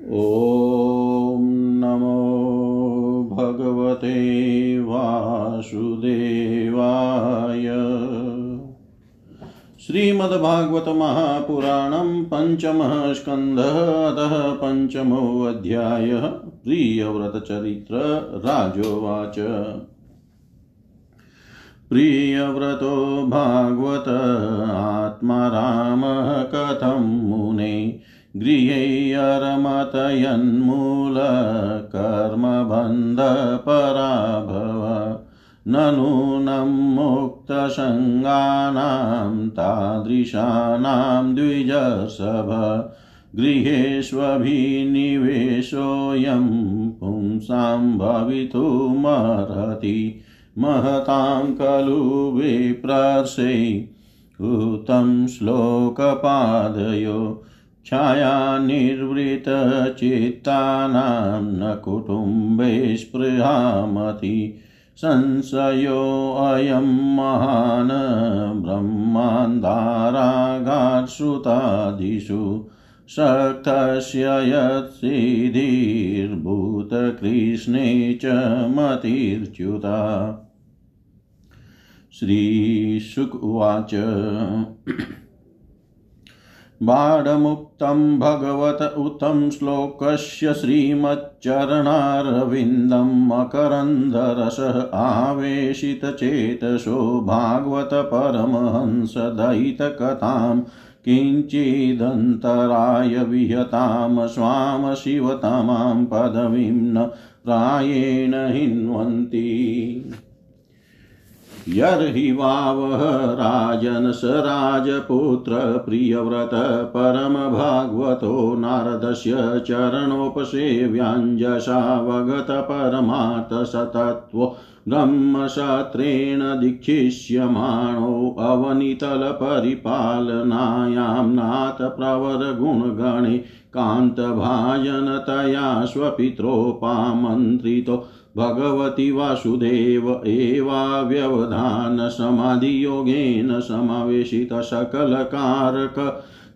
ॐ नमो भगवते वासुदेवाय। श्रीमद्भागवत महापुराणं पञ्चमः स्कन्धः अतः पञ्चमोऽध्यायः प्रियव्रतचरित्र राजोवाच। प्रियव्रतो भागवत आत्मा रामः कथं मुने गृहैरमतयन्मूलकर्मबन्धपराभव ननूनं मुक्तसङ्गानां तादृशानां द्विजसभ गृहेष्वभिनिवेशोऽयं पुंसां भवितुमर्हति महतां खलु विप्रर्षे। उतं श्लोकपादयो। छायानिर्वृतचित्तानां न कुटुम्बे स्पृहामति संशयोऽयं महान् ब्रह्मान्धारागाश्रुतादिषु शक्तस्य यत्सिद्धिर्भूतकृष्णे च मतिर्च्युता। श्रीशुक उवाच। बाणमुक्तं भगवत उतं श्लोकस्य श्रीमच्चरणारविन्दं मकरन्धरसः आवेशितचेतसो भागवतपरमहंसदयितकथां किञ्चिदन्तराय विहतां स्वां शिवतमां पदवीं न प्रायेण हिन्वन्ति। यर्हि वावः राजन् स राजपुत्र प्रियव्रत परमभागवतो नारदस्य चरणोपसेव्याञ्जसावगतपरमार्थसतत्वो ब्रह्मशास्त्रेण दीक्षिष्यमाणो अवनितलपरिपालनायां नाथ प्रवरगुणगणे कान्तभाजनतया स्वपित्रोपामन्त्रितो भगवति वासुदेव एवाव्यवधानसमाधियोगेन समावेशितसकलकारक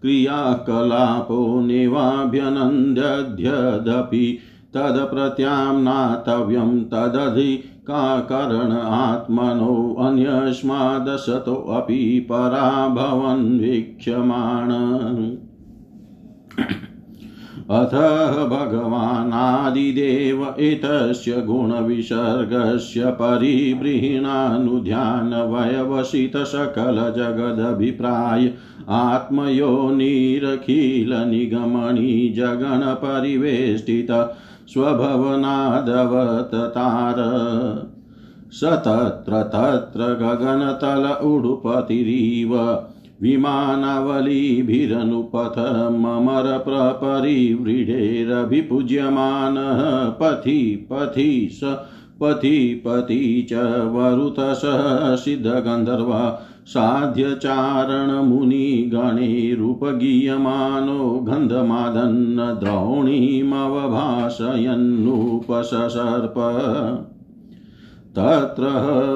क्रियाकलापो नेवाभ्यनन्द्यद्यदपि तदप्रत्याम्नातव्यं तदधिकाकरण आत्मनो अन्यस्मादशतोऽपि पराभवन् वीक्ष्यमाण अथ भगवानादिदेव एतस्य गुणविसर्गस्य परिबृह्णानुध्यानवयवसितसकलजगदभिप्राय आत्मयोनिरखिलनिगमनी जगणपरिवेष्टित स्वभवनादवततार। स तत्र तत्र गगनतल उडुपतिरिव विमानावलीभिरनुपथममरप्रपरिव्रीडेरभिपूज्यमानः पथि पथि स पथि पति च वरुतसः सिद्धगन्धर्वा साध्यचारणमुनिगणैरुपगीयमानो गन्धमादन्न द्रौणीमवभाषयन्नुपससर्प तत्र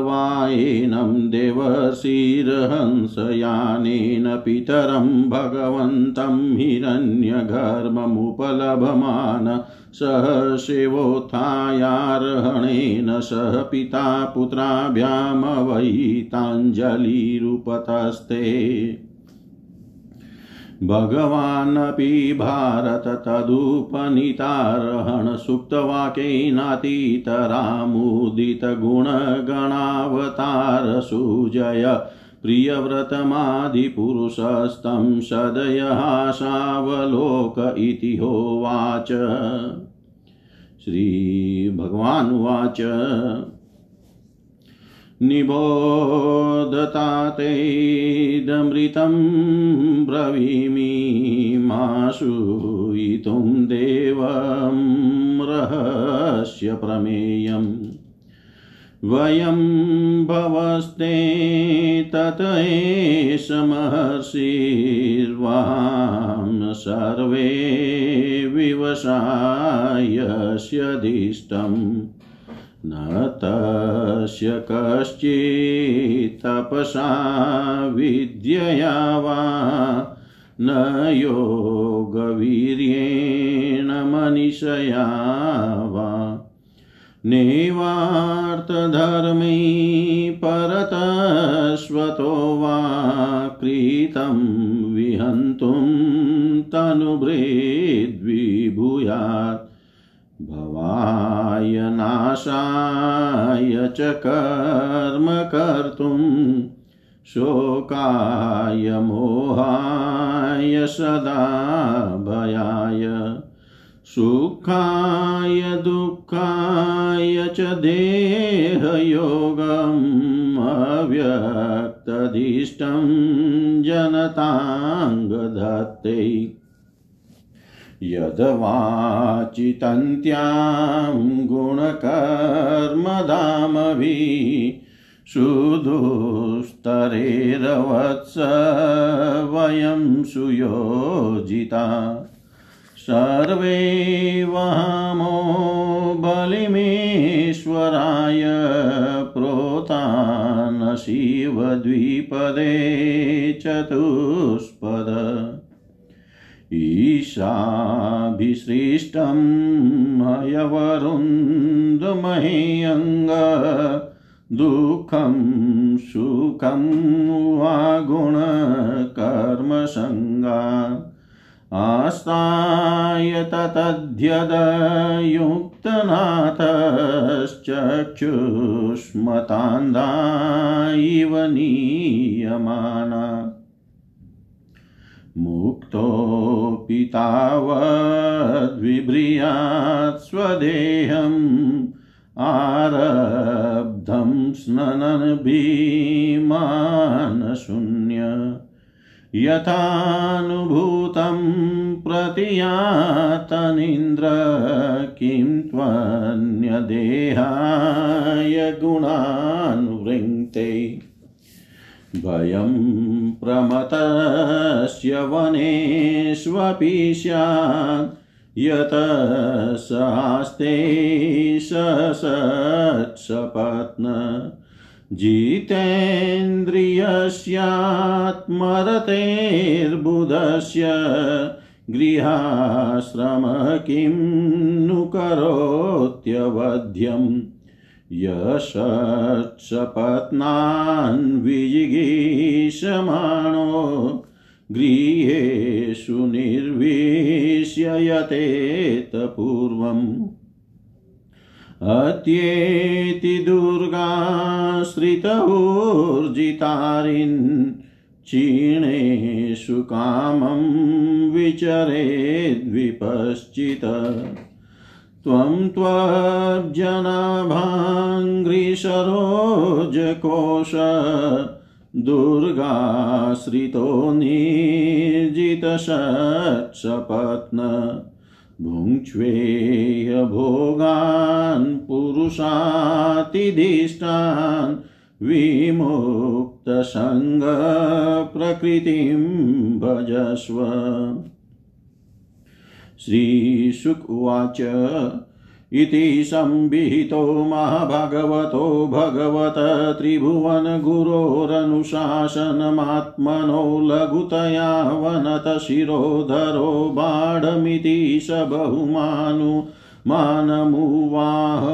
वायेनं देवर्षिर्हंसयानेन पितरं भगवन्तं हिरण्यगर्भमुपलभमान सह शिवोत्थायार्हणेन सह पिता पुत्राभ्यामवैताञ्जलिरुपतस्ते। भगवानपि भारत तदुपनीतारहणसुप्तवाक्यैनातीतरामुदितगुणगणावतारसुजय प्रियव्रतमादिपुरुषस्तं सदयहासावलोक इति होवाच। श्रीभगवानुवाच। निबोधतातेदमृतं ब्रवीमि माशुयितुं देवं रहस्य प्रमेयम्। वयं भवस्ते तत एष सर्वे विवशायस्यदिष्टम्। न तस्य कश्चित् तपसा विद्यया वा न योगवीर्येण विषया वा। नेवार्थधर्मै परतस्वतो वा कृतं विहन्तुं तनुभृद्विभूयात्। भवाय नाशाय च कर्म कर्तुं शोकाय मोहाय सदा भयाय, सुखाय दुःखाय च देहयोगम् अव्यक्तदिष्टं जनताङ्गधत्ते यद्वाचितन्त्यां गुणकर्मधामभिः सुदुस्तरेरवत्स वयं सुयोजिता। सर्वे वहामो बलिमेश्वराय प्रोतान शिवद्विपदे चतुष्पद ईशाभिसृष्टं हयवरुन्दमहेऽङ्ग दुःखं सुखं वा गुणकर्मसङ्गा। आस्ताय ततद्यदयुक्तनाथश्चक्षुष्मतान्धा इव नीयमाना। मुक्तोऽपि तावद्विभ्रियात् स्वदेहम् आरब्धं स्ननन् भीमानशून्य। यथानुभूतं प्रतियातनीन्द्र किं त्वन्यदेहाय गुणानुवृङ्क्ते। भयं प्रमतस्य वनेष्वपि स्यात्। यत सास्ते ससत्सपत्न जितेन्द्रियस्यात्मरतेर्बुधस्य गृहाश्रम किं नु करोत्यवध्यम्? यशत्सपत्नान् विजिगीषमाणो गृहेषु निर्विश्य यतेत पूर्वम्। अत्येति दुर्गाश्रितऊर्जितारिन् क्षीणेषु कामं विचरेद्विपश्चित्। त्वं त्वब्जनाभाङ्घ्रिसरोजकोश दुर्गाश्रितो निर्जितषट्सपत्न भुङ्क्ष्वेय भोगान् पुरुषातिदिष्टान् विमुक्तसङ्गप्रकृतिं भजस्व। श्रीशुक उवाच। इति संविहितो महाभगवतो भगवत त्रिभुवनगुरोरनुशासनमात्मनो लघुतया वनतशिरोधरो बाढमिति स बहुमानु मानमुवाह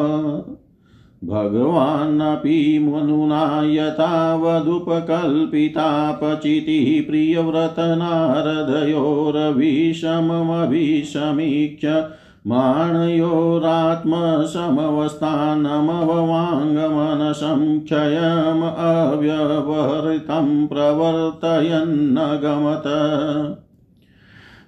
भगवानपि मनुना यथावदुपकल्पितापचितिः प्रियव्रतनारदयोरभीषममभीषमीक्ष्य माणयोरात्मसमवस्थानमववाङ्गमनसंक्षयमव्यवहृतं प्रवर्तयन्नगमत।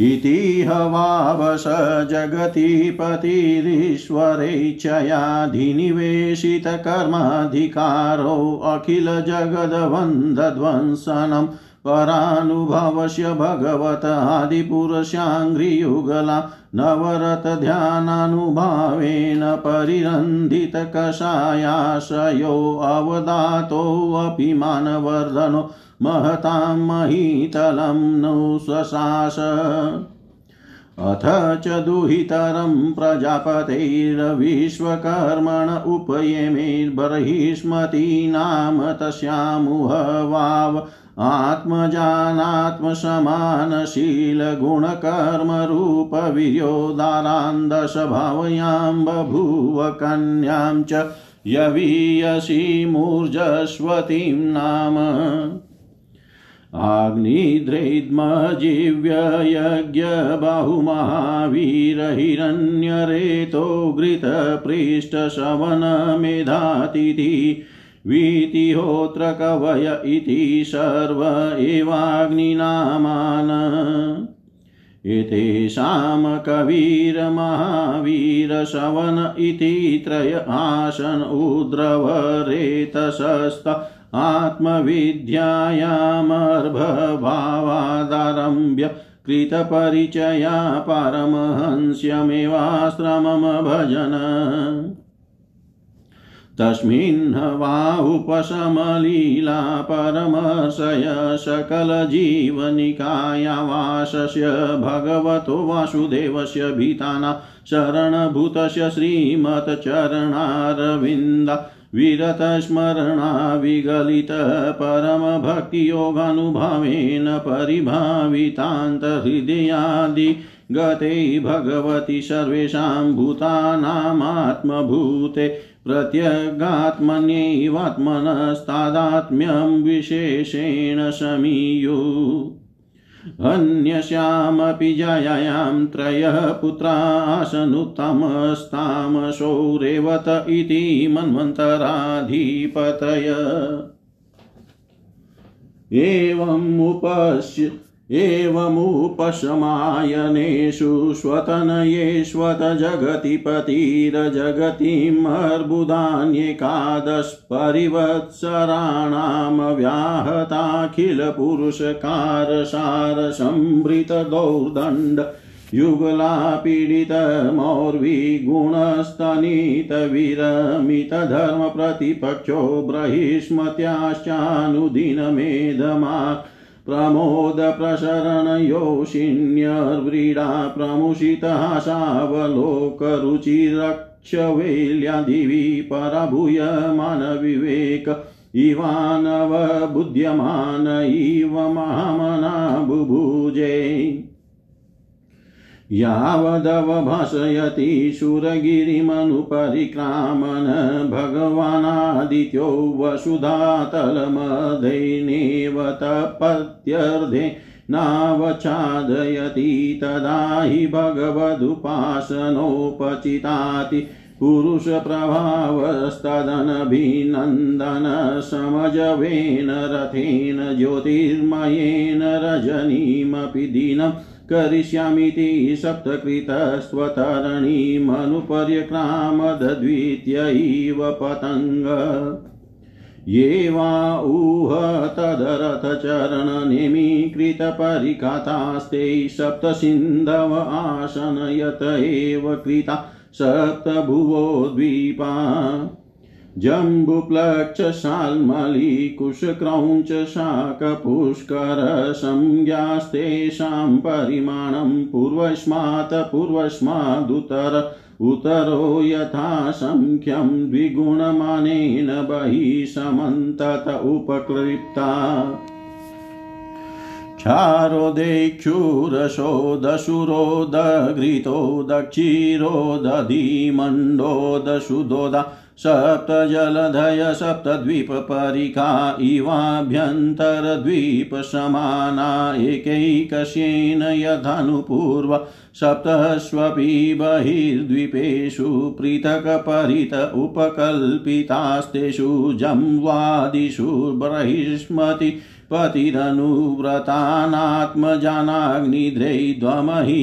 इति हवावश जगतीपतिरीश्वरेच्छयाधिनिवेशितकर्माधिकारो अखिलजगद्वन्द्वंसनं परानुभवस्य भगवत आदिपुरुषाङ्घ्रियुगला नवरतध्यानानुभावेन परिरन्धितकषायाश्रयो अवदातोऽपि मानवर्धनो महतां महीतलं नु स्वशास। अथ च दुहितरं प्रजापतेर्विश्वकर्मण उपयेमेर्बर्हिष्मती नाम तस्यामुहवाव आत्मजानात्मसमानशीलगुणकर्मरूपवीर्योदारान् दशभावयां बभूव कन्यां च यवीयसी मूर्जस्वतीं नाम। आग्निद्रैद्मजिव्ययज्ञबाहुमहावीरहिरण्यरेतो घृतपृष्ठशवनमेधातिथि वीतिहोत्र कवय इति सर्व एवाग्निनामान। एतेषां कविर्महावीरशवन इति त्रय आसन उद्रवरेतसस्त आत्मविद्यायामर्भभावादारभ्य कृतपरिचया पारमहंस्यमेवाश्रममभजन तस्मिन् वा उपशमलीला परमर्शय सकलजीवनिकायावासस्य भगवतो वासुदेवस्य भीताना शरणभूतस्य श्रीमच्चरणारविन्दा विरतस्मरणा विगलित परमभक्तियोगानुभावेन परिभावितान्तहृदयादि गते भगवति सर्वेषां भूतानामात्मभूते प्रत्यगात्मन्यैवात्मनस्तादात्म्यं विशेषेण समीयु अन्यस्यामपि जयायां त्रयः पुत्रासनुत्तमस्तां रेवत इति मन्वन्तराधिपतय। एवमुपश्य एवमुपशमायनेषु स्वतनयेष्वतजगति पतिरजगतिमर्बुदान्येकादशपरिवत्सराणां व्याहताखिलपुरुषकारसारसंभृतदौर्दण्ड युगलापीडितमौर्विगुणस्तनितविरमितधर्मप्रतिपक्षो बृहिष्मत्याश्चानुदिनमेधमा प्रमोदप्रसरणयोषिण्यर्व्रीडा प्रमुषितहासावलोकरुचिरक्षवेल्या दिवि पराभूय मानविवेक इवानवबुध्यमान इव महामना बुभुजे यावदवभाषयति शूरगिरिमनुपरिक्रामन् भगवानादित्यो वसुधातलमदैनेव तपत्यर्धे नावचादयति तदा हि भगवदुपासनोपचिताति पुरुषप्रभावस्तदनभिनन्दन रथेन ज्योतिर्मयेन रजनीमपि दिनम् करिष्यामीति सप्तकृतस्त्वतरणीमनुपर्यक्रामदद्वितीयैव पतङ्ग। ये वा ऊह तदरथचरणनिमीकृतपरिकातास्ते सप्तसिन्धव आसन यत एव कृता सप्तभुवो द्वीपा। जम्बुप्लक्षशाल्मलीकुशक्रौञ्च शाकपुष्करसंज्ञास्तेषां परिमाणं पूर्वस्मात् पूर्वस्मादुतर उतरो यथासङ्ख्यं द्विगुणमानेन बहिः समन्तत उपकृप्ता क्षारोदेक्षुरसो दशुरो सप्तजलधय सप्तद्वीपपरिखा इवाभ्यन्तरद्वीपसमाना एकैकस्येन यथानुपूर्व सप्तस्वपि बहिर्द्वीपेषु पृथक् परित उपकल्पितास्तेषु जम्वादिषु बृहिष्मति पतिरनुव्रतानात्मजानाग्निद्रैध्वमहि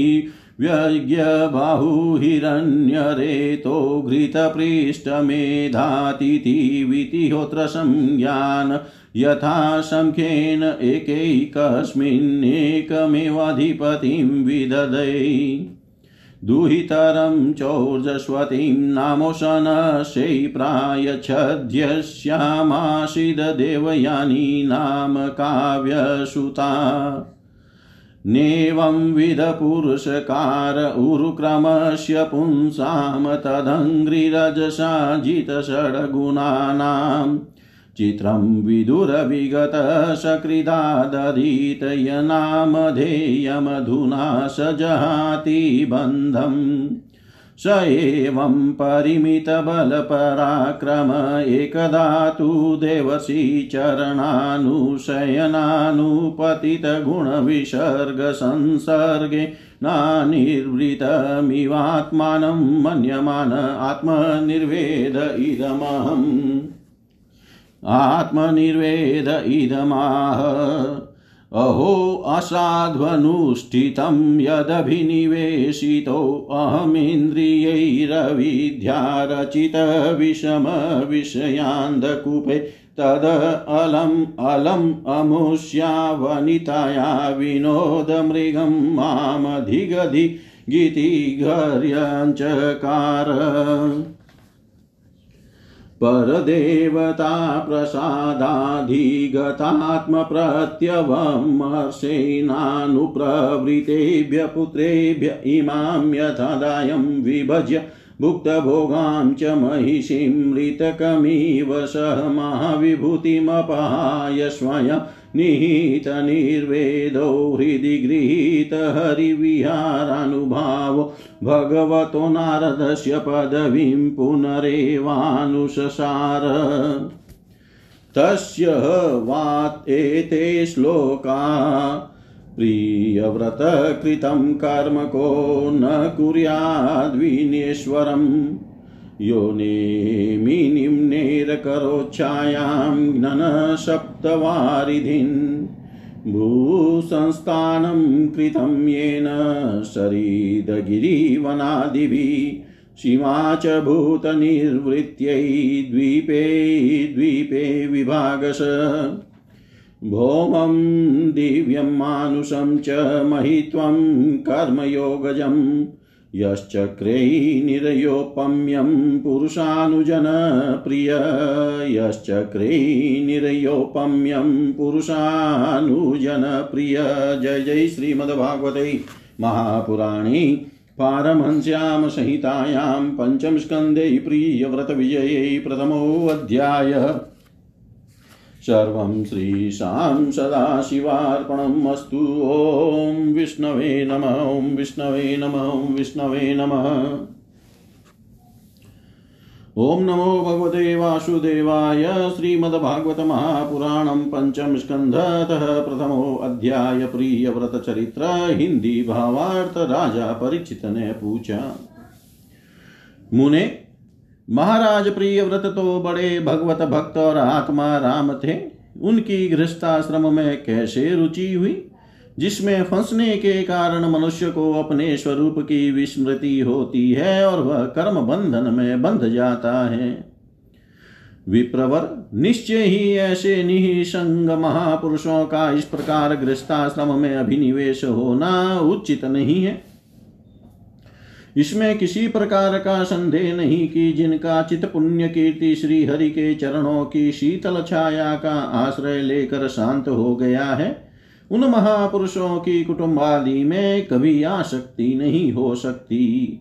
व्यज्ञबाहुहिरण्यरेतो घृतपृष्ठमेधातिथिवितिहोत्र संज्ञान यथा यथासङ्ख्येन एकैकस्मिन्नेकमेवाधिपतिं विदधे। दुहितरं चोर्जस्वतीं नामोशनशै प्रायच्छद्यश्यामाशिददेवयानी नाम काव्यसुता नेवं विधपुरुषकार उरुक्रमस्य पुंसां तदङ्घ्रिरजसा जितषड्गुणानाम् चित्रं विदुरविगतसकृदादधीतयनामधेयमधुना स जहाति बन्धम्। स एवं परिमितबलपराक्रम एकदा तु देवसी चरणानुशयनानुपतितगुणविसर्गसंसर्गे नानिर्वृतमिवात्मानं मन्यमान आत्मनिर्वेद इदमहम्। आत्मनिर्वेद इदमाह। अहो असाध्वनुष्ठितं यदभिनिवेशितोऽहमिन्द्रियैरविद्यारचितविषमविषयान्धकूपे तद अलम् अलम् अमुष्या वनिताया विनोदमृगं मामधिगधिगितिघर्यञ्चकार परदेवताप्रसादाधिगतात्मप्रत्यवमर्षेनानुप्रवृतेभ्य पुत्रेभ्य इमां यथादायं विभज्य भुक्तभोगां च महिषीमृतकमिव स महाविभूतिमपहाय स्वयं निहितनिर्वेदो हृदि गृहीतहरिविहारानुभावो भगवतो नारदस्य पदवीं पुनरेवानुशसार। तस्य वात् एते श्लोका। प्रियव्रतकृतं कर्म को न कुर्याद्विनेश्वरम्। यो नेमिनिम्नेरकरोच्छायां ज्ञनसप्तवारिधिन् भूसंस्थानं कृतं येन शरीदगिरिवनादिभिः सीमा च भूतनिर्वृत्यै द्वीपे द्वीपे विभागश। भौमं, दिव्यं, मानुषं च महित्वं कर्मयोगजम् यश्चक्रैनिरयोपम्यं पुरुषानुजनप्रिय। यश्चक्रैनिरयोपम्यं पुरुषानुजनप्रिय। जय जय श्रीमद्भागवते महापुराणे पारमहंस्यां संहितायां पञ्चमस्कन्धे प्रियव्रतविजये प्रथमोऽध्यायः। सर्वं श्रीशां सदाशिवार्पणम् ॐ विष्णवे नम, ॐ विष्णवे नम, ॐ विष्णवे नमः। ॐ नमो भगवते वासुदेवाय श्रीमद्भागवत महापुराणं पञ्चम स्कन्धतः प्रथमोऽध्याय प्रियव्रतचरित्र हिंदी भावार्थ राजा परीक्षित ने पूछा मुने महाराज प्रिय व्रत तो बड़े भगवत भक्त और आत्मा राम थे। उनकी गृहस्थाश्रम में कैसे रुचि हुई? जिसमें फंसने के कारण मनुष्य को अपने स्वरूप की विस्मृति होती है और वह कर्म बंधन में बंध जाता है। विप्रवर, निश्चय ही ऐसे निसंग महापुरुषों का इस प्रकार गृहस्थाश्रम में अभिनिवेश होना उचित नहीं है। इसमें किसी प्रकार का संदेह नहीं कि जिनका चित पुण्य कीर्ति श्री हरि के चरणों की शीतल छाया का आश्रय लेकर शांत हो गया है, उन महापुरुषों की कुटुंबादि में कभी आसक्ति नहीं हो सकती।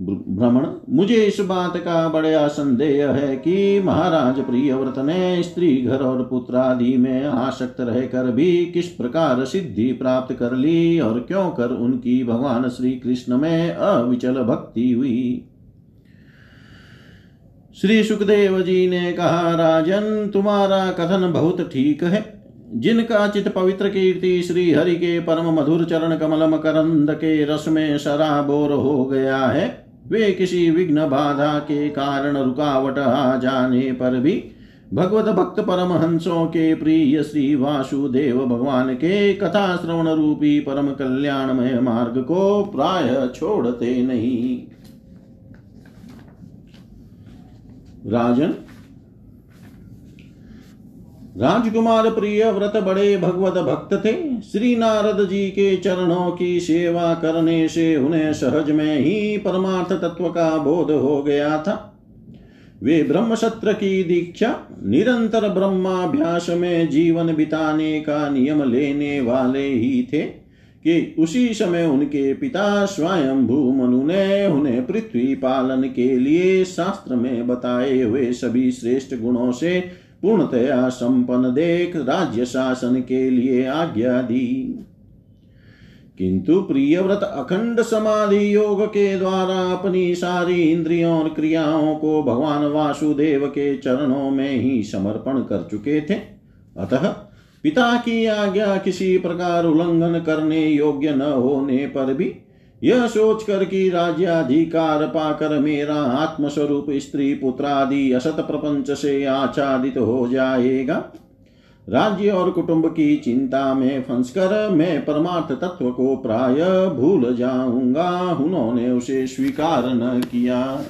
भ्रमण मुझे इस बात का बड़ा संदेह है कि महाराज प्रियव्रत ने स्त्री घर और पुत्र आदि में आसक्त रहकर भी किस प्रकार सिद्धि प्राप्त कर ली और क्यों कर उनकी भगवान श्री कृष्ण में अविचल भक्ति हुई। श्री सुखदेव जी ने कहा, राजन, तुम्हारा कथन बहुत ठीक है। जिनका चित पवित्र कीर्ति श्री हरि के परम मधुर चरण कमलम करंद के रस में शराबोर हो गया है वे किसी विघ्न बाधा के कारण रुकावट आ जाने पर भी भगवत भक्त परम हंसों के प्रिय श्री वासुदेव भगवान के कथा श्रवण रूपी परम कल्याणमय मार्ग को प्राय छोड़ते नहीं। राजन राजकुमार प्रिय व्रत बड़े भगवत भक्त थे। श्री नारद जी के चरणों की सेवा करने से उन्हें सहज में ही परमार्थ तत्व का बोध हो गया था। वे ब्रह्म सत्र की दीक्षा, निरंतर ब्रह्माभ्यास में जीवन बिताने का नियम लेने वाले ही थे कि उसी समय उनके पिता स्वयंभू मनु ने उन्हें पृथ्वी पालन के लिए शास्त्र में बताए हुए सभी श्रेष्ठ गुणों से पूर्णतया संपन्न देख राज्य शासन के लिए आज्ञा दी। किंतु प्रियव्रत अखंड समाधि योग के द्वारा अपनी सारी इंद्रियों और क्रियाओं को भगवान वासुदेव के चरणों में ही समर्पण कर चुके थे। अतः पिता की आज्ञा किसी प्रकार उल्लंघन करने योग्य न होने पर भी यह सोच कर कि राज्याधिकार पाकर मेरा आत्मस्वरूप स्त्री पुत्रादि असत प्रपंच से आच्छादित हो जाएगा। राज्य और कुटुंब की चिंता में फंसकर मैं परमार्थ तत्व को प्राय भूल जाऊँगा। उन्होंने उसे स्वीकार न किया।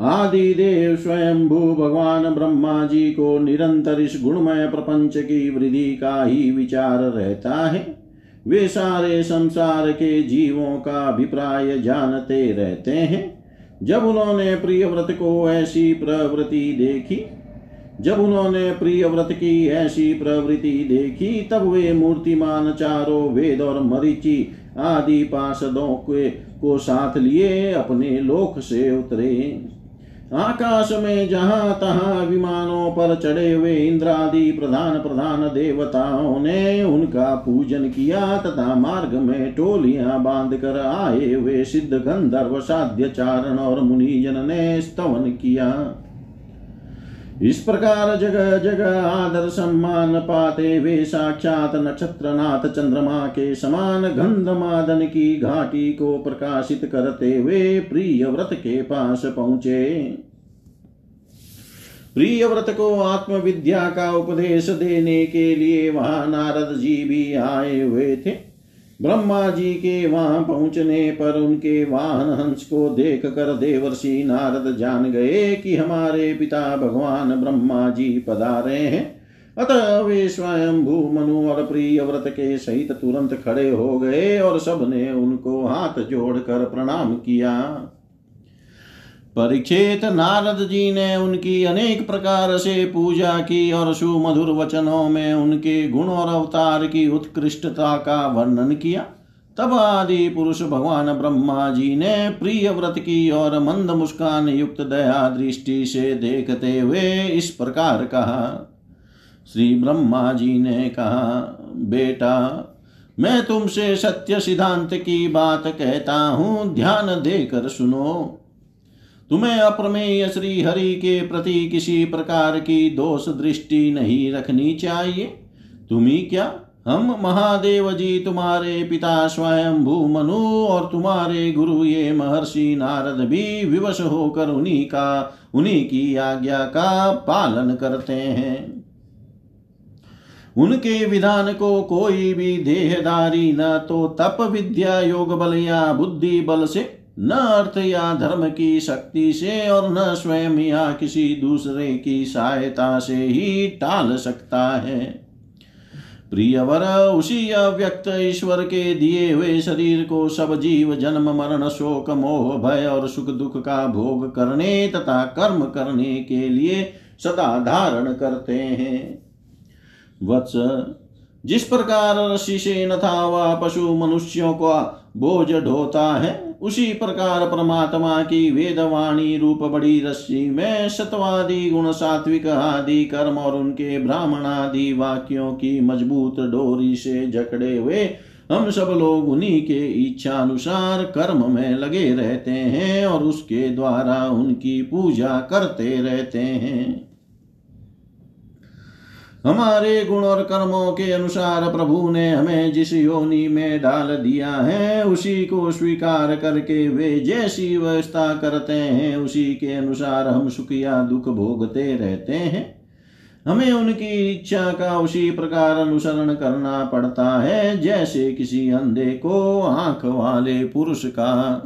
आदि देव स्वयं भू भगवान ब्रह्मा जी को निरंतर इस गुणमय प्रपंच की वृद्धि का ही विचार रहता है। वे सारे संसार के जीवों का अभिप्राय जानते रहते हैं। जब उन्होंने प्रिय व्रत को ऐसी प्रवृत्ति देखी, जब उन्होंने प्रिय व्रत की ऐसी प्रवृत्ति देखी, तब वे मूर्तिमान चारों वेद और मरीचि आदि पार्षदों के को साथ लिए, अपने लोक से उतरे। आकाश में जहाँ तहां विमानों पर चढ़े हुए इंद्रादि प्रधान प्रधान देवताओं ने उनका पूजन किया तथा मार्ग में टोलियाँ बाँध कर आए हुए सिद्ध गंधर्व साध्य चारण और मुनिजन ने स्तवन किया। इस प्रकार जगह जगह आदर, सम्मान, पाते हुए साक्षात नक्षत्रनाथ चंद्रमा के समान गंधमादन की घाटी को प्रकाशित करते हुए प्रिय व्रत के पास पहुँचे। प्रिय व्रत को आत्मविद्या का उपदेश देने के लिए वहाँ नारद जी भी आए हुए थे। ब्रह्मा जी के वहाँ पहुँचने पर उनके वाहन हंस को देख कर देवर्षि नारद जान गए कि हमारे पिता भगवान ब्रह्मा जी पधारे हैं। अतः वे स्वयं भू मनु और प्रिय व्रत के सहित तुरंत खड़े हो गए और सबने उनको हाथ जोड़कर प्रणाम किया। परीक्षित नारद जी ने उनकी अनेक प्रकार से पूजा की और सुमधुर वचनों में उनके गुण और अवतार की उत्कृष्टता का वर्णन किया। तब आदि पुरुष भगवान ब्रह्मा जी ने प्रिय व्रत की और मंद मुस्कान युक्त दया दृष्टि से देखते हुए इस प्रकार कहा। श्री ब्रह्मा जी ने कहा, बेटा, मैं तुमसे सत्य सिद्धांत की बात कहता हूँ। ध्यान देकर सुनो। तुम्हें अप्रमेय श्री हरि के प्रति किसी प्रकार की दोष दृष्टि नहीं रखनी चाहिए। तुम्ही क्या? हम महादेव जी तुम्हारे पिता स्वयं भू मनु और तुम्हारे गुरु ये महर्षि नारद भी विवश होकर उन्हीं का, उन्हीं की आज्ञा का पालन करते हैं। उनके विधान को कोई भी देहदारी न तो तप विद्या योग बल या बुद्धि बल से न अर्थ या धर्म की शक्ति से और न स्वयं या किसी दूसरे की सहायता से ही टाल सकता है। प्रियवर, उसी अव्यक्त ईश्वर के दिए हुए शरीर को सब जीव, जन्म, मरण, शोक, मोह, भय और सुख दुख का भोग करने तथा कर्म करने के लिए सदा धारण करते हैं। वत्स, जिस प्रकार रस्सी से नथा व पशु मनुष्यों का बोझ ढोता है उसी प्रकार परमात्मा की वेदवाणी रूप बड़ी रस्सी में सत्वादि गुण सात्विक आदि कर्म और उनके ब्राह्मण आदि वाक्यों की मज़बूत डोरी से जकड़े हुए हम सब लोग उन्हीं के इच्छा अनुसार कर्म में लगे रहते हैं और उसके द्वारा उनकी पूजा करते रहते हैं। हमारे गुण और कर्मों के अनुसार प्रभु ने हमें जिस योनि में डाल दिया है, उसी को स्वीकार करके वे जैसी व्यवस्था करते हैं, उसी के अनुसार हम सुख या दुख भोगते रहते हैं। हमें उनकी इच्छा का उसी प्रकार अनुसरण करना पड़ता है, जैसे किसी अंधे को आँख वाले पुरुष का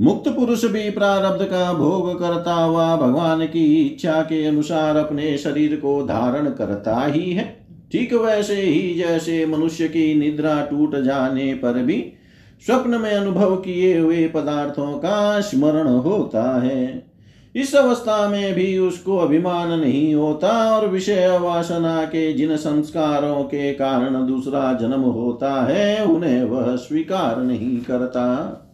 मुक्त पुरुष भी प्रारब्ध का भोग करता हुआ भगवान की इच्छा के अनुसार अपने शरीर को धारण करता ही है। ठीक वैसे ही जैसे मनुष्य की निद्रा टूट जाने पर भी स्वप्न में अनुभव किए हुए पदार्थों का स्मरण होता है। इस अवस्था में भी उसको अभिमान नहीं होता और विषय वासना के जिन संस्कारों के कारण दूसरा जन्म होता है, उन्हें वह स्वीकार नहीं करता।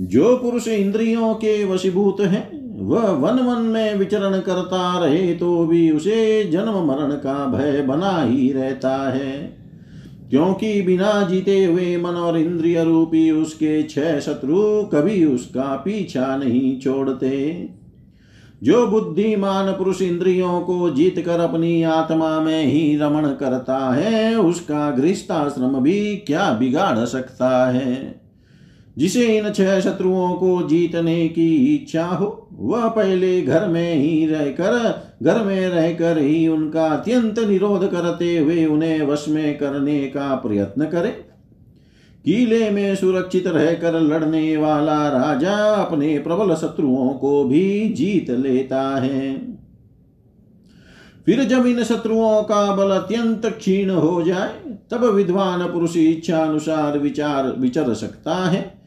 जो पुरुष इंद्रियों के वशीभूत है, वह वन वन में विचरण करता रहे तो भी उसे जन्म मरण का भय बना ही रहता है। क्योंकि बिना जीते हुए मन और इंद्रिय रूपी उसके छह शत्रु कभी उसका पीछा नहीं छोड़ते। जो बुद्धिमान पुरुष इंद्रियों को जीत कर अपनी आत्मा में ही रमण करता है, उसका गृहस्थाश्रम भी क्या बिगाड़ सकता है? जिसे इन छह शत्रुओं को जीतने की इच्छा हो, वह पहले घर में ही रहकर, घर में रहकर ही उनका अत्यंत निरोध करते हुए उन्हें वश में करने का प्रयत्न करे। किले में सुरक्षित रहकर लड़ने वाला राजा अपने प्रबल शत्रुओं को भी जीत लेता है। फिर जब इन शत्रुओं का बल अत्यंत क्षीण हो जाए, तब विद्वान पुरुष इच्छा अनुसार विचार विचर सकता है।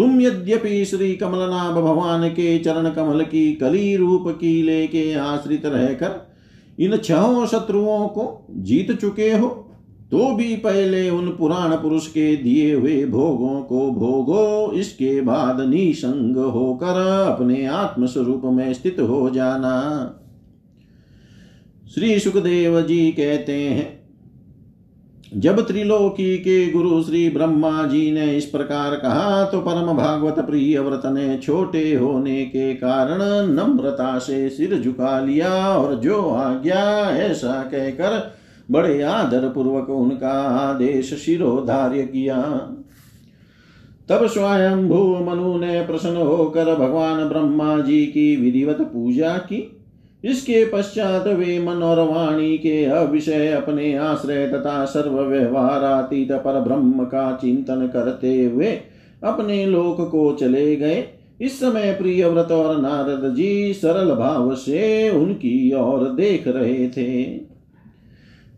तुम यद्यपि श्री कमलनाभ भगवान के चरण कमल की कली रूप कीले के आश्रित रहकर इन छहों शत्रुओं को जीत चुके हो तो भी पहले उन पुराण पुरुष के दिए हुए भोगों को भोगो, इसके बाद निसंग होकर अपने आत्म स्वरूप में स्थित हो जाना। श्री सुखदेव जी कहते हैं जब त्रिलोकी के गुरु श्री ब्रह्मा जी ने इस प्रकार कहा तो परम भागवत प्रिय व्रत ने छोटे होने के कारण नम्रता से सिर झुका लिया और जो आज्ञा ऐसा कहकर बड़े आदर पूर्वक उनका आदेश शिरोधार्य किया। तब स्वयं भू मनु ने प्रसन्न होकर भगवान ब्रह्मा जी की विधिवत पूजा की। इसके पश्चात वे मन और वाणी के अविषय अपने आश्रय तथा सर्व व्यवहारातीत पर ब्रह्म का चिंतन करते हुए अपने लोक को चले गए। इस समय प्रिय व्रत और नारद जी सरल भाव से उनकी ओर देख रहे थे।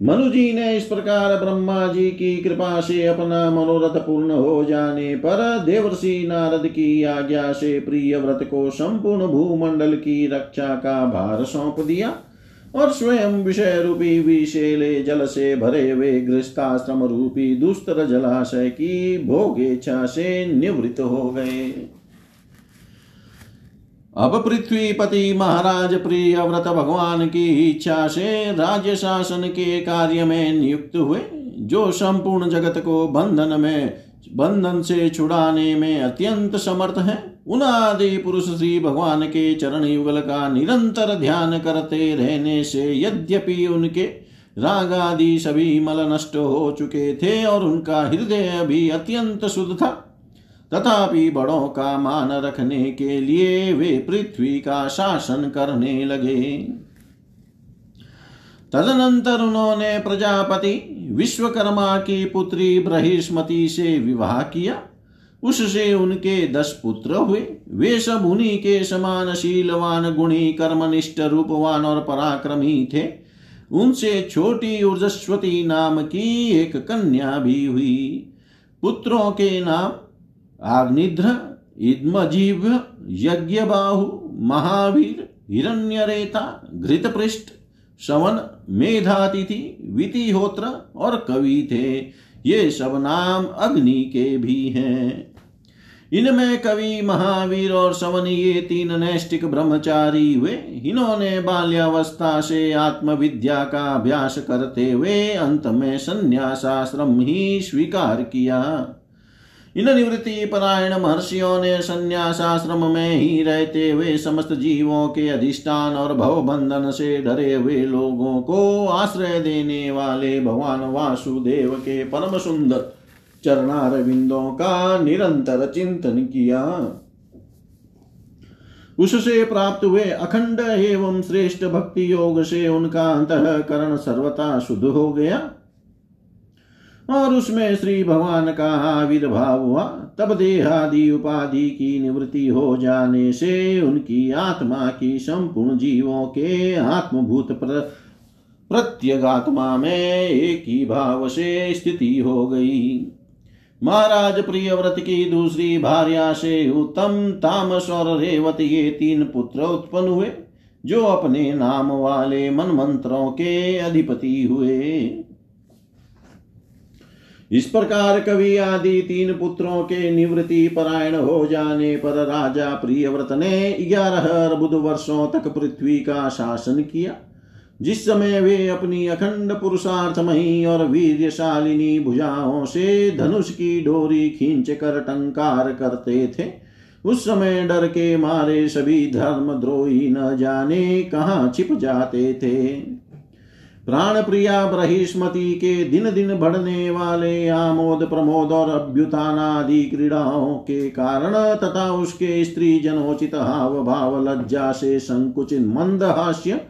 मनु जी ने इस प्रकार ब्रह्मा जी की कृपा से अपना मनोरथ पूर्ण हो जाने पर देवर्षि नारद की आज्ञा से प्रिय व्रत को संपूर्ण भूमंडल की रक्षा का भार सौंप दिया और स्वयं विषय रूपी विशेले जल से भरे हुए गृहस्थाश्रम रूपी दुस्तर जलाशय की भोगेच्छा से निवृत्त हो गए। अब पृथ्वीपति महाराज प्रिय व्रत भगवान की इच्छा से राज्य शासन के कार्य में नियुक्त हुए, जो संपूर्ण जगत को बंधन में, बंधन से छुड़ाने में अत्यंत समर्थ है उन आदि पुरुष श्री भगवान के चरण युगल का निरंतर ध्यान करते रहने से यद्यपि उनके राग आदि सभी मल नष्ट हो चुके थे और उनका हृदय भी अत्यंत शुद्ध था। तथापि बड़ों का मान रखने के लिए वे पृथ्वी का शासन करने लगे। तदनंतर उन्होंने प्रजापति विश्वकर्मा की पुत्री ब्रहिष्मति से विवाह किया। उससे उनके दस पुत्र हुए। वे सब उन्हीं के समान शीलवान, गुणी, कर्मनिष्ठ, रूपवान और पराक्रमी थे। उनसे छोटी ऊर्जस्वती नाम की एक कन्या भी हुई। पुत्रों के नाम आग्निध्र इद्मजीव्य यज्ञबाहु, महावीर, हिरण्यरेता, घृतपृष्ठ, शवन, मेधातिथि, वितिहोत्र और कवि थे ये सब नाम अग्नि के भी हैं। इनमें कवि, महावीर और सवन ये तीन नैष्टिक ब्रह्मचारी हुए। इन्होंने बाल्यावस्था से आत्मविद्या का अभ्यास करते हुए अंत में संन्यासाश्रम ही स्वीकार किया। इन निवृत्ति परायण महर्षियों ने संन्यासाश्रम में ही रहते हुए समस्त जीवों के अधिष्ठान और भव बंधन से डरे हुए लोगों को आश्रय देने वाले भगवान वासुदेव के परम सुंदर चरणार बिंदों का निरंतर चिंतन किया। उससे प्राप्त हुए अखंड एवं श्रेष्ठ भक्ति योग से उनका अंतकरण सर्वथा शुद्ध हो गया। और उसमें श्री भगवान का आविर्भाव हुआ। तब देहादि उपाधि की निवृत्ति हो जाने से उनकी आत्मा की संपूर्ण जीवों के आत्मभूत प्र प्रत्यगात्मा में एक ही भाव से स्थिति हो गई। महाराज प्रियव्रत की दूसरी भार्या से उत्तम तामस और रेवत ये तीन पुत्र उत्पन्न हुए, जो अपने नाम वाले मन मंत्रों के अधिपति हुए। इस प्रकार कवि आदि तीन पुत्रों के निवृत्ति परायण हो जाने पर राजा प्रियव्रत ने ग्यारह अर्बुद वर्षों तक पृथ्वी का शासन किया। जिस समय वे अपनी अखंड पुरुषार्थमयी और वीरशालिनी भुजाओं से धनुष की डोरी खींच कर टंकार करते थे, उस समय डर के मारे सभी धर्म द्रोही न जाने कहाँ छिप जाते थे। प्राण प्रिया ब्रहिष्मति के दिन दिन बढ़ने वाले आमोद, प्रमोद और अभ्युत्थान आदि क्रीड़ाओं के कारण तथा उसके स्त्री जनोचित हाव भाव लज्जा से संकुचित मंद हास्य,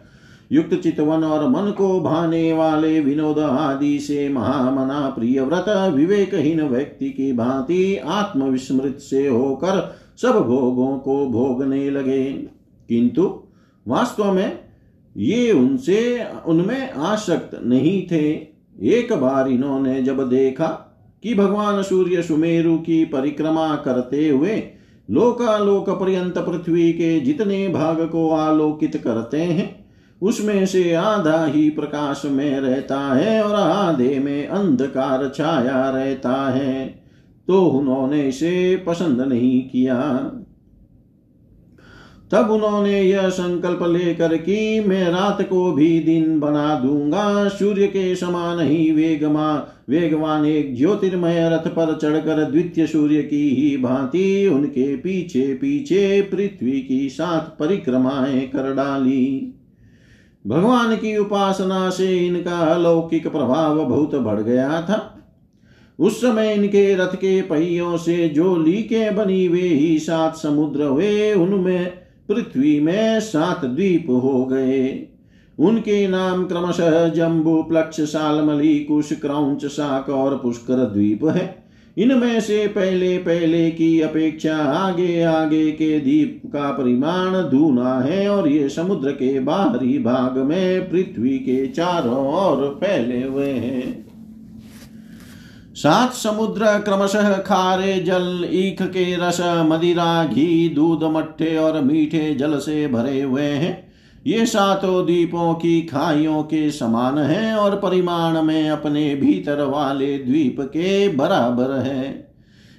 युक्त चितवन और मन को भाने वाले विनोद आदि से महामना प्रिय व्रत विवेकहीन व्यक्ति की भांति आत्मविस्मृत से होकर सब भोगों को भोगने लगे। किंतु वास्तव में ये उनसे, उनमें आसक्त नहीं थे। एक बार इन्होंने जब देखा कि भगवान सूर्य सुमेरु की परिक्रमा करते हुए लोकालोक पर्यंत पृथ्वी के जितने भाग को आलोकित करते हैं, उसमें से आधा ही प्रकाश में रहता है और आधे में अंधकार छाया रहता है। तो उन्होंने इसे पसंद नहीं किया। तब उन्होंने यह संकल्प लेकर कि मैं रात को भी दिन बना दूँगा, सूर्य के समान ही वेगमा, वेगवान एक ज्योतिर्मय रथ पर चढ़कर द्वितीय सूर्य की ही भांति उनके पीछे पीछे पृथ्वी की सात परिक्रमाएँ कर डाली। भगवान की उपासना से इनका अलौकिक प्रभाव बहुत बढ़ गया था। उस समय इनके रथ के पहियों से जो लीके बनी वे ही सात समुद्र हुए, उनमें पृथ्वी में सात द्वीप हो गए। उनके नाम क्रमशः जम्बू, प्लक्ष, सालमली, कुश, क्रौच शाक और पुष्कर द्वीप है। इनमें से पहले पहले की अपेक्षा आगे आगे के द्वीप का परिमाण दूना है और ये समुद्र के बाहरी भाग में पृथ्वी के चारों ओर फैले हुए हैं। सात समुद्र क्रमशः खारे जल, ईख के रस, मदिरा, घी, दूध, मट्ठे और मीठे जल से भरे हुए हैं। ये सातों द्वीपों की खाइयों के समान हैं और परिमाण में अपने भीतर वाले द्वीप के बराबर है।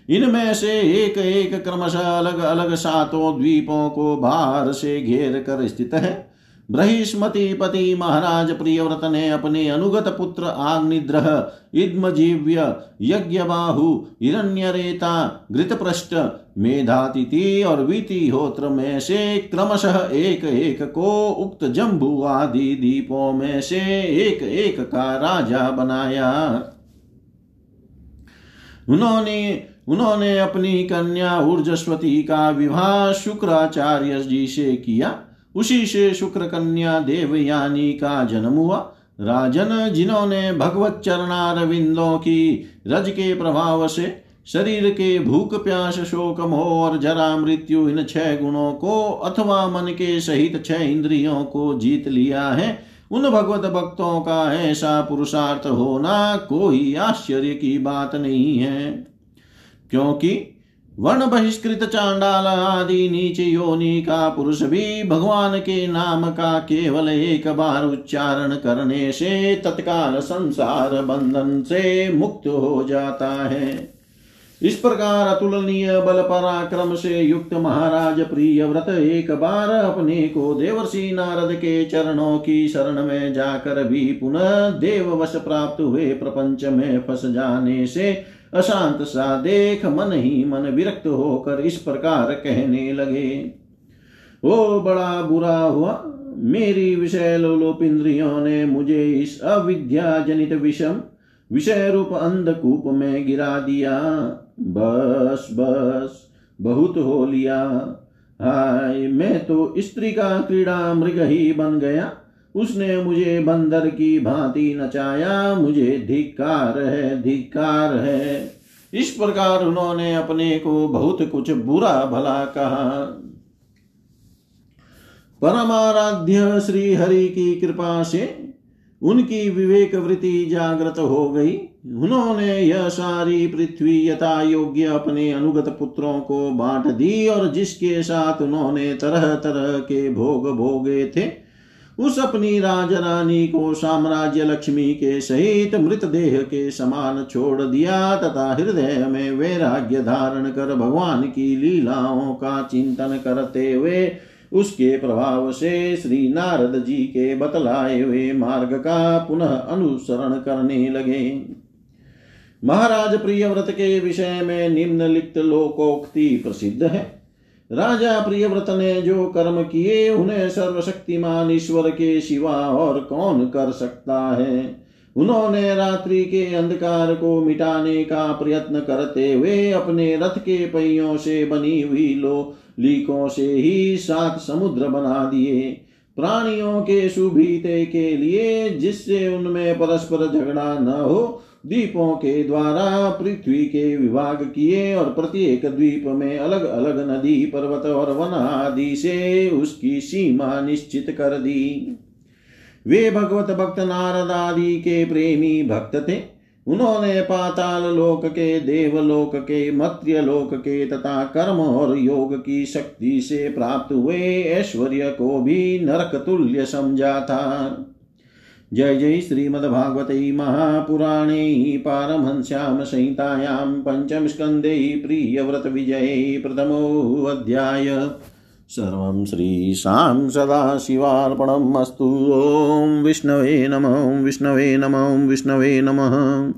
इनमें से एक एक क्रमशः अलग अलग सातों द्वीपों को बाहर से घेर कर स्थित है। बृहस्मति पति महाराज प्रियव्रत ने अपने अनुगत पुत्र आग्निद्रह इद्मजीव्य यज्ञबाहु, हिरण्यरेता घृतपृष्ठ मेधातिथि और वीति होत्र में से क्रमशः एक एक को उक्त जम्बू आदि दीपों में से एक एक का राजा बनाया। उन्होंने उन्होंने अपनी कन्या ऊर्जस्वती का विवाह शुक्राचार्य जी से किया। उसी से शुक्र कन्या देवयानी का जन्म हुआ। राजन, जिन्होंने भगवत चरणारविंदों की रज के प्रभाव से शरीर के भूख, प्यास, शोक, मोह और जरा मृत्यु इन छह गुणों को अथवा मन के सहित छह इंद्रियों को जीत लिया है। उन भगवत भक्तों का ऐसा पुरुषार्थ होना कोई आश्चर्य की बात नहीं है। क्योंकि वर्ण बहिष्कृत चांडाल आदि नीच योनि का पुरुष भी भगवान के नाम का केवल एक बार उच्चारण करने से तत्काल संसार बंधन से मुक्त हो जाता है। इस प्रकार अतुलनीय बल पराक्रम से युक्त महाराज प्रिय व्रत एक बार अपने को देवर्षि नारद के चरणों की शरण में जाकर भी पुनः देववश प्राप्त हुए प्रपंच में फंस जाने से अशांत सा देख मन ही मन विरक्त होकर इस प्रकार कहने लगे, ओ, बड़ा बुरा हुआ। मेरी विषय लोलोप इंद्रियों ने मुझे इस अविद्या जनित विषम विषय रूप अंधकूप में गिरा दिया। बस बस, बहुत हो लिया। हाय, मैं तो स्त्री का क्रीड़ा मृग ही बन गया। उसने मुझे बंदर की भांति नचाया, मुझे धिक्कार है धिक्कार है। इस प्रकार उन्होंने अपने को बहुत कुछ बुरा भला कहा। परमाराध्य श्री हरि की कृपा से उनकी विवेक वृत्ति जागृत हो गई। उन्होंने यह सारी पृथ्वी यथा योग्य अपने अनुगत पुत्रों को बांट दी और जिसके साथ उन्होंने तरह तरह के भोग भोगे थे उस अपनी राजरानी को साम्राज्य लक्ष्मी के सहित मृतदेह के समान छोड़ दिया तथा हृदय में वैराग्य धारण कर भगवान की लीलाओं का चिंतन करते हुए उसके प्रभाव से श्री नारद जी के बतलाए हुए मार्ग का पुनः अनुसरण करने लगे। महाराज प्रियव्रत के विषय में निम्नलिखित लोकोक्ति प्रसिद्ध है। राजा प्रियव्रत ने जो कर्म किए, उन्हें सर्वशक्तिमान ईश्वर के सिवा और कौन कर सकता है? उन्होंने रात्रि के अंधकार को मिटाने का प्रयत्न करते हुए अपने रथ के पहियों से बनी हुई लो, लीकों से ही सात समुद्र बना दिए। प्राणियों के सुभीते के लिए, जिससे उनमें परस्पर झगड़ा न हो द्वीपों के द्वारा पृथ्वी के विभाग किए और प्रत्येक द्वीप में अलग अलग नदी, पर्वत और वन आदि से उसकी सीमा निश्चित कर दी। वे भगवत भक्त नारद आदि के प्रेमी भक्त थे। उन्होंने पाताल लोक के, देवलोक के मत्र्य लोक के तथा कर्म और योग की शक्ति से प्राप्त हुए ऐश्वर्य को भी नरक तुल्य समझा था। जय जय श्रीमद्भागवते महापुराणे पारमहंस्यां संहितायां पञ्चमस्कन्दे प्रियव्रतविजये प्रथमोऽध्याय। सर्वं श्रीशां सदाशिवार्पणम् अस्तु। ॐ विष्णवे नमो विष्णवे नमो विष्णवे नमः।